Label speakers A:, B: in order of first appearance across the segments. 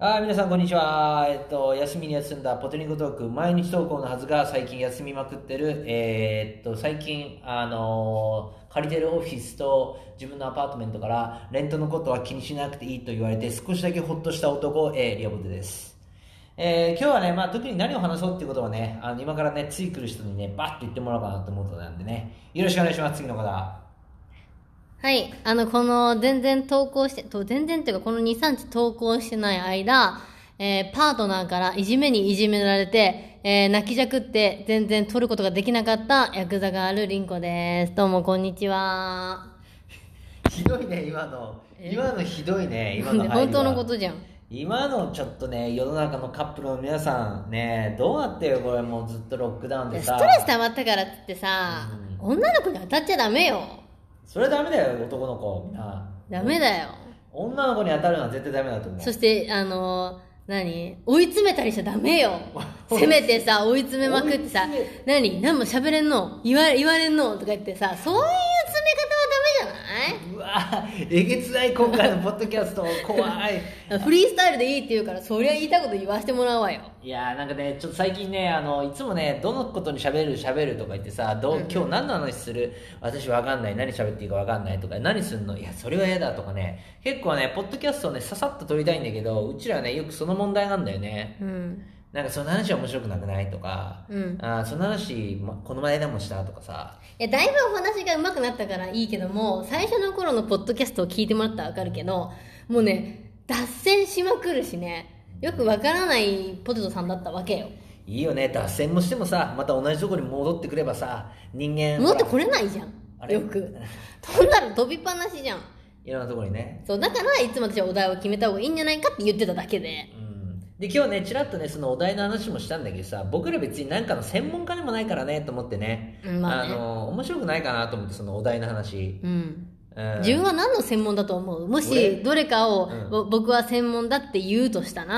A: あ皆さんこんにちは。えっと、休みに休んだポテニコトーク、毎日投稿のはずが最近休みまくってる、えーっと、最近、あのー借りてるオフィスと自分のアパートメントから、レントのことは気にしなくていいと言われて、少しだけほっとした男、えー、リアボテです。えー今日はね、まあ、特に何を話そうっていうことはね、あの今からね、つい来る人にね、バッと言ってもらおうかなと思うことなんでね、よろしくお願いします、次の方。
B: はい。あの、この、全然投稿して、と全然っていうか、この2、3日投稿してない間、えーパートナーからいじめにいじめられて、えー泣きじゃくって全然取ることができなかったヤクザがあるリンコです。どうも、こんにちは。
A: ひどいね、今の。今のひどいね、今の
B: 本当のことじゃん。
A: 今のちょっとね世の中のカップルの皆さんねどうなってよこれもうずっとロックダウンでさ。
B: ストレス溜まったからっつってさ、女の子に当たっちゃダメよ。
A: それダメだよ男の子。あ
B: ダメだよ。
A: 女の子に当たるのは絶対ダメだと思う。
B: そして、あの何？追い詰めたりしちゃダメよ。せめてさ、追い詰めまくってさ何？何も喋れんの？言わ言われんの？とか言ってさ、そういう
A: うわえげつない今回のポッドキャスト怖い。
B: フリースタイルでいいって言うから、そりゃ言いたいこと言わせてもらうわよ。
A: いやーなんかねちょっと最近ねあのいつもねどのことに喋る喋るとか言ってさどう今日何の話する？私わかんない。何喋っていいかわかんないとか何すんの？いやそれは嫌だとかね。結構ねポッドキャストをねささっと撮りたいんだけどうちらねよくその問題なんだよね。
B: うん。
A: なんかその話は面白くなくないとか、
B: うん
A: あーその話、ま、この前でもしたとかさ
B: いや、だいぶお話が上手くなったからいいけども、最初の頃のポッドキャストを聞いてもらったらわかるけど、もうね、脱線しまくるしね、よくわからないポテトさんだったわけよ。
A: いいよね脱線もしてもさまた同じとこに戻ってくればさ人間
B: 戻って
A: ほ
B: これないじゃ
A: あれ？
B: ん。よく。飛んだら飛びっぱなしじゃん。
A: らいろんなところにね
B: そう、だからいつも私はお題を決めた方がいいんじゃないかって言ってただけで。
A: うんで今日ねちらっとねそのお題の話もしたんだけどさ僕ら別に何かの専門家でもないからねと思ってね,、
B: うんまあね。
A: の面白くないかなと思ってそのお題の話、
B: うん。
A: うん。
B: 自分は何の専門だと思う？も
A: 俺？
B: しどれかを、
A: うん。
B: ぼ僕は専門だって言うとしたら、
A: うん。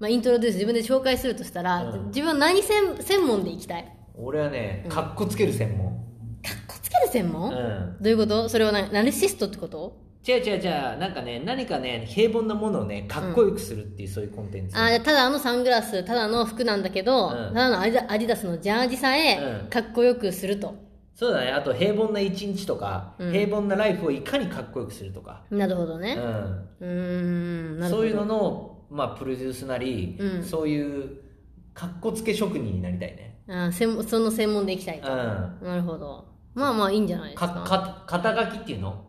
B: まあ、イントロデュース自分で紹介するとしたら、
A: うん。
B: 自分は何専専門でいきたい？かっ
A: 俺はねかっこつける専門。
B: こつける専門、
A: うん。
B: どういうこと？それはなナルシストってこと？
A: 違う違う違うなんかね何かね平凡なものをねかっこよくするっていう、そういうコンテンツ。
B: あーただのサングラスただの服なんだけど、
A: うん。
B: ただのアディダアディダスのジャージさえ
A: うん。
B: かっこよくすると、
A: そうだね。あと平凡な一日とか、
B: うん。
A: 平凡なライフをいかにかっこよくするとか、
B: なるほどね。
A: うん。
B: うーんなるほど。
A: そういうのの、まあ、プロデュースなり、
B: うん。
A: そういうかっこつけ職人になりたいね。
B: あー専門その専門でいきたいと、
A: うん。
B: なるほど。まあまあいいんじゃないです
A: か。
B: か
A: か肩書きっていうの、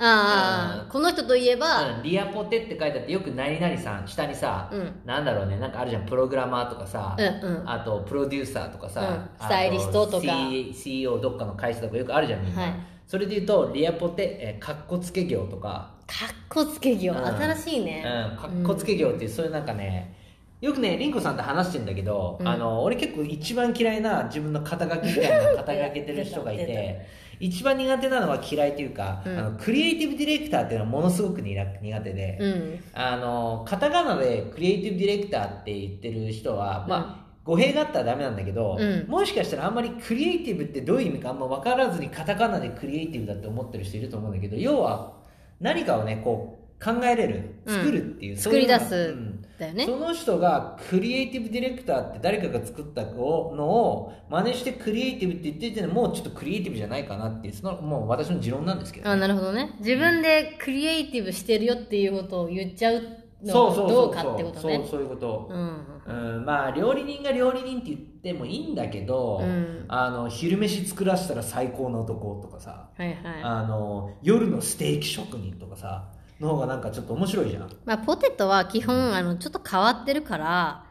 B: ああ、この人といえば、
A: うん、リアポテって書いてあってよく何々さん下にさ、
B: うん。
A: なんだろうねなんかあるじゃんプログラマーとかさ、
B: うんうん。
A: あとプロデューサーとかさ、
B: うん。スタイリストとか。
A: C- CEO どっかの会社とかよくあるじゃんみんな、
B: はい。
A: それで言うとリアポテ、えーかっこつけ業とか。
B: かっこつけ業、
A: うん。
B: 新しいね。
A: うん、かっこつけ業っていう、そういうなんかねよくねリンコさんと話してんだけど、
B: うん。
A: あの俺結構一番嫌いな自分の肩書きみたいなの肩書けてる人がいて 一番苦手なのは嫌いというか、
B: うん。
A: あのクリエイティブディレクターっていうのはものすごく苦苦手で、
B: うん。
A: あのカタカナでクリエイティブディレクターって言ってる人は、まあ語弊があったらダメなんだけど、
B: うん。
A: もしかしたらあんまりクリエイティブってどういう意味かあんま分からずにカタカナでクリエイティブだって思ってる人いると思うんだけど要は何かをねこう考えれる
B: うん。
A: 作るっていう、そう
B: 作
A: いうのが
B: り出す。
A: うん
B: だよね。
A: その人がクリエイティブディレクターって誰かが作ったのを真似してクリエイティブって言ってる時点でもうちょっとクリエイティブじゃないかなっていうそのもう私の持論なんですけど、
B: あなるほどね。自分でクリエイティブしてるよっていうことを言っちゃうのどうかってことね。
A: そうそういうこと、
B: うん。
A: うん、まあ料理人が料理人って言ってもいいんだけど、
B: うん
A: あの昼飯作らせたら最高の男とかさ、
B: はいはい。
A: あの夜のステーキ職人とかさの方がなんかちょっと面白いじゃん
B: まあ、ポテトは基本、あの、ちょっと変わってるから、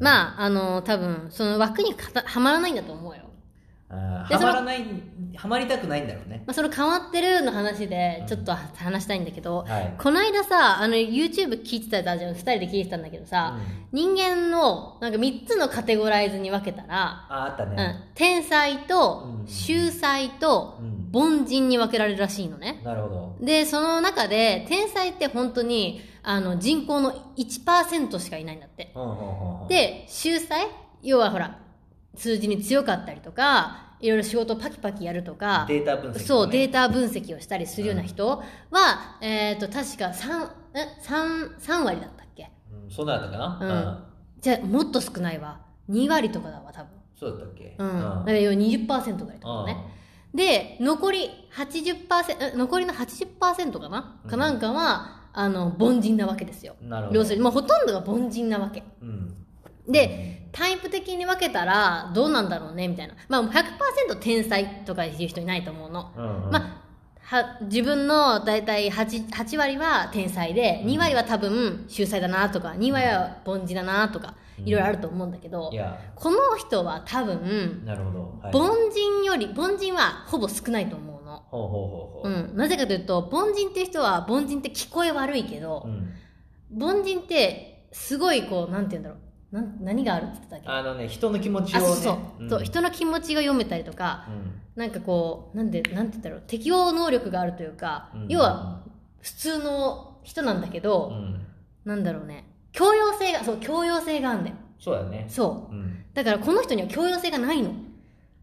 B: まあ、あの、多分、その枠にかたはまらないんだと思うよ。
A: はまらないはまりたくないんだろうね。
B: まあ、その変わってるの話で、ちょっと話したいんだけど、
A: はい。
B: この間さ、あの、YouTube 聞いてたじゃん、二人で聞いてたんだけどさ、人間の、なんか三つのカテゴライズに分けたら、
A: ああったね、
B: うん、天才と
A: う、ん。
B: 秀才と
A: う、ん。
B: 凡人に分けられるらしいのね。
A: なるほど。
B: で、その中で、天才って本当に、あの、人口の1%しかいないんだって。
A: うんうんうんうん。
B: で、秀才要はほら、数字に強かったりとかいろいろ仕事をパキパキやるとか
A: データ分析ね。
B: そうデータ分析をしたりするような人は、えっ、と確か 3, え 3, 3割だったっけ？
A: うんそうだったかな、
B: うん。じゃあもっと少ないわ。2割とかだわ多分。
A: そうだったっけ？
B: うん、だから要は20%ぐらいとかね、で残り80%え残りの80%かな、かなんかはあの凡人なわけですよ。
A: なるほど。
B: 要するにもうほとんどが凡人なわけ。
A: うんうん
B: でタイプ的に分けたらどうなんだろうねみたいな。まあ100%天才とかいう人いないと思うの、
A: うんうん。
B: まあは自分の大体 8, 8割は天才で2割は多分秀才だなとか2割は凡人だなとかいろいろあると思うんだけど、
A: いや。
B: この人は多分
A: なるほど、はい、
B: 凡人より凡人はほぼ少ないと思うの、
A: ほうほうほうほう、
B: うん、なぜかというと凡人っていう人は凡人って聞こえ悪いけど
A: う、ん。
B: 凡人ってすごいこうなんて言うんだろう何があるって言ってたっけ？
A: あのね人の気持ちをね。
B: あそうそう,、
A: ん。
B: そう人の気持ちが読めたりとか
A: うん。
B: なんかこうなんでなんて言ったら適応能力があるというか、
A: うん。
B: 要は普通の人なんだけど、
A: うん。
B: なんだろうね。教養性がそう教養性があるんだよ。
A: そうだね。
B: そう。
A: うん。
B: だからこの人には教養性がないの。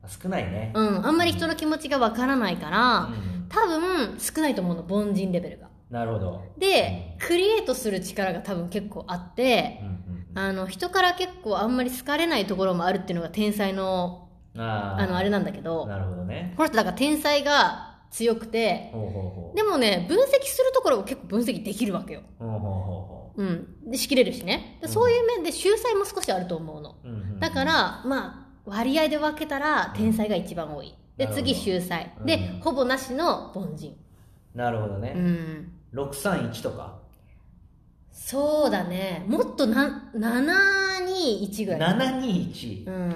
A: 少ないね。
B: うん。あんまり人の気持ちがわからないから、
A: うん。
B: 多分少ないと思うの凡人レベルが。
A: なるほど。
B: でクリエイトする力が多分結構あって
A: うんうん
B: あの人から結構あんまり好かれないところもあるっていうのが天才の
A: うんあー。
B: あのあれなんだけど。
A: なるほどね。
B: この人だから天才が強くてでもね分析するところも結構分析できるわけよ。
A: ほうほうほ
B: うん。で仕切れるしね。で
A: うん。
B: そういう面で秀才も少しあると思うの。
A: うんうん
B: だからまあ割合で分けたら天才が一番多い。で
A: なるほど。
B: 次秀才。
A: うん。
B: でほぼなしの凡人。
A: なるほど
B: う
A: ね
B: ん
A: 631とか
B: そうだね。もっとな721ぐらい。
A: 721
B: うん。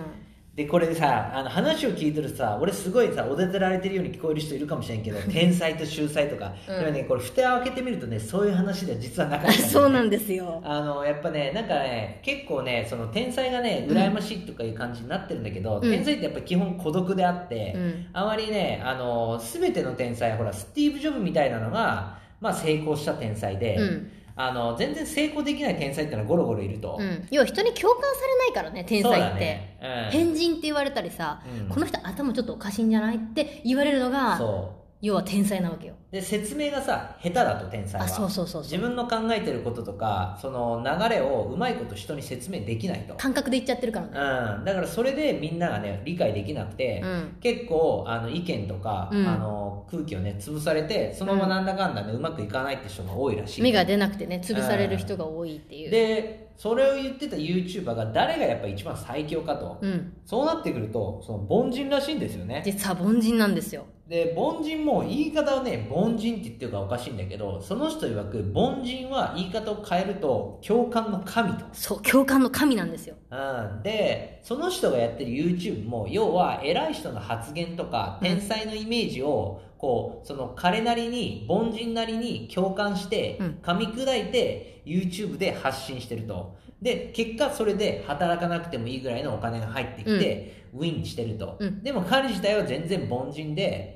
A: でこれさあの話を聞いてるとさ俺すごいさおだてられてるように聞こえる人いるかもしれんけど 天才と秀才とか、
B: うん。
A: でもねこれ蓋を開けてみるとねそういう話では実はなかったね。
B: そうなんですよ。
A: あのやっぱねなんかね結構ねその天才がね羨ましいとかいう感じになってるんだけど、
B: うん。
A: 天才ってやっぱ基本孤独であって、
B: うん。
A: あまりねあの全ての天才ほらスティーブ・ジョブみたいなのが、まあ、成功した天才で、
B: うん
A: あの全然成功できない天才ってのはゴロゴロいると、
B: うん、要は人に共感されないからね天才って、
A: ね。うん。
B: 変人って言われたりさ、
A: うん。
B: この人頭ちょっとおかしいんじゃないって言われるのが
A: そ
B: 要は天才なわけよ。
A: うで説明がさ下手だと天才は。
B: あそうそうそうそう。
A: 自分の考えてることとかその流れをうまいこと人に説明できないと、
B: 感覚で言っちゃってるからね。
A: うん、だからそれでみんながね理解できなくて、
B: うん。
A: 結構あの意見とか、
B: うん。
A: あの空気をね潰されてそのままなんだかんだね、うまくいかないって人が多いらしい。
B: 目が出なくてね潰される人が多いっていう。
A: でそれを言ってた YouTuber が誰がやっぱ一番最強かと、
B: うん。
A: そうなってくるとその凡人らしいんですよね。
B: 実は凡人なんですよ
A: で凡人も言い方はね凡人って言ってるからおかしいんだけどその人曰く凡人は言い方を変えると共感の神と。
B: そう共感の神なんですよ。
A: うん、でその人がやってる YouTube も要は偉い人の発言とか天才のイメージをこうその彼なりに凡人なりに共感して
B: うん。
A: 噛み砕いて YouTube で発信してると。で結果それで働かなくてもいいぐらいのお金が入ってきて、ウィンしてると、
B: うん。
A: でも彼自体は全然凡人で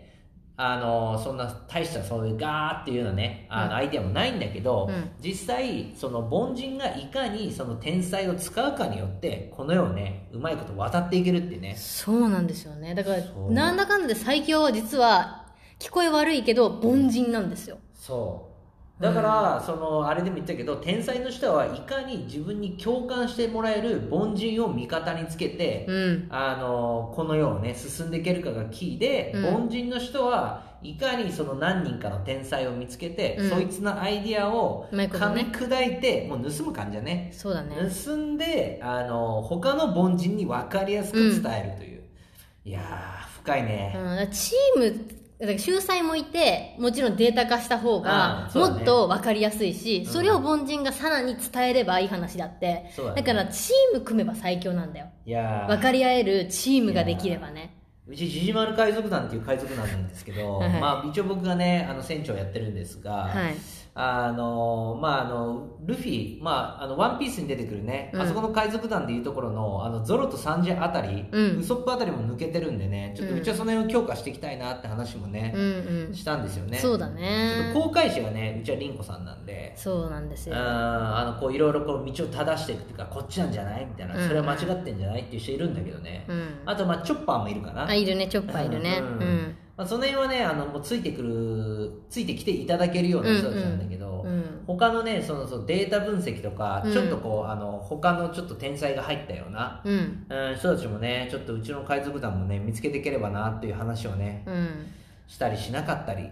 A: あのそんな大したそういうガーっていうようなねあのアイデアもないんだけど、
B: うん。
A: 実際その凡人がいかにその天才を使うかによってこの世をねうまいこと渡っていけるっていうね。
B: そうなんですよね。だからなんだかんだで最強は実は聞こえ悪いけど凡人なんですよ。
A: そうだから、そのあれでも言ったけど天才の人はいかに自分に共感してもらえる凡人を味方につけて、
B: うん。
A: あのこの世をね進んでいけるかがキーで、
B: うん。
A: 凡人の人はいかにその何人かの天才を見つけて、
B: うん。
A: そいつのアイディアを噛み
B: ね
A: 砕いてもう盗む感じだね。
B: そうだね。
A: 盗んであの他の凡人に分かりやすく伝えるという、いやー深いね、
B: うん、チームだから秀才もいてもちろんデータ化した方がもっと分かりやすいしそ,、
A: うん。
B: れを凡人がさらに伝えればいい話だって。
A: だね。
B: からチーム組めば最強なんだよ。
A: いやー。
B: 分かり合えるチームができればね。
A: うちジジマル海賊団っていう海賊団なんですけど、
B: はいはい。
A: まあ、一応僕がねあの船長やってるんですが、
B: はい
A: あのまああのルフィ、まあ、あのワンピースに出てくるね、
B: うん。
A: あそこの海賊団でいうところのあのゾロとサンジあたり、
B: うん。
A: ウソップあたりも抜けてるんでねちょっとうちはその辺を強化していきたいなって話もね
B: う、んうん。
A: したんですよね。
B: そうだ
A: ちょっ
B: ね
A: と航海士がねうちは凛子さんなんで。
B: そうなんです
A: うん
B: よ
A: あのこういろいろこう道を正していくっていうかこっちなんじゃないみたいな
B: うん
A: それは間違ってんじゃないっていう人いるんだけどね、
B: うん。
A: あとまあチョッパーもいるかな。
B: あいるねチョッパーいるね。
A: う
B: うんん
A: まあ、その辺はねあのもうついてくるついてきていただけるような人たちなんだけど、
B: うん。
A: 他のねそのそのデータ分析とか、
B: うん。
A: ちょっとこうあの他のちょっと天才が入ったような、
B: うん。
A: うん、人たちもねちょっとうちの海賊団もね見つけていければなっていう話をね
B: うん。
A: したりしなかったり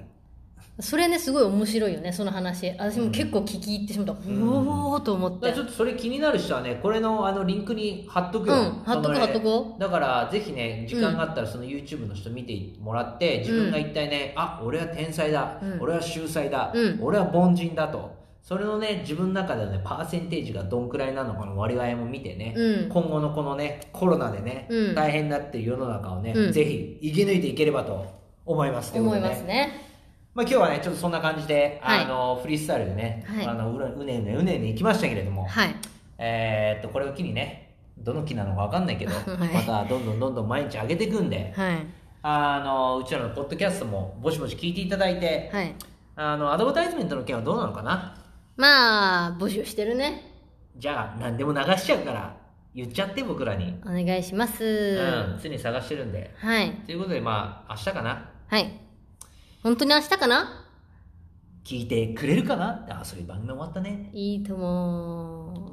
B: それねすごい面白いよねその話。私も結構聞き入ってしまった、うおーと思って。
A: ちょっとそれ気になる人はねこれのあのリンクに貼っとくよ、
B: うん貼っとく貼っとこ
A: だからぜひね時間があったらその YouTube の人見てもらって自分が一体ね、あ俺は天才だ、
B: うん。
A: 俺は秀才だ、
B: うん。
A: 俺は凡人だと。それのね自分の中でのねパーセンテージがどんくらいなのかの割合も見てね、
B: うん。
A: 今後のこのねコロナでね、
B: うん。
A: 大変になっている世の中をね、
B: うん。
A: ぜひ生き抜いていければと思いますというこ
B: 思いますね
A: まあ、今日はねちょっとそんな感じで、
B: はい。
A: あのフリースタイルでね、
B: はい。
A: あのうねうねうねうねいきましたけれども、
B: はい。
A: えーっとこれを機にねどの木なのか分かんないけど、
B: はい。
A: またどんどんどんどん毎日上げていくんで
B: はい。
A: あのうちらのポッドキャストもぼちぼち聞いていただいて、
B: はい。
A: あのアドバタイズメントの件はどうなのかな？
B: まあ募集してるね。
A: じゃあ何でも流しちゃうから言っちゃって僕らに、
B: お願いします、
A: うん、常に探してるんで。
B: はい。
A: ということでまあ明日かな？
B: はい本当に明日かな？
A: 聞いてくれるかな？あそういう番組終わったね。
B: いいと思う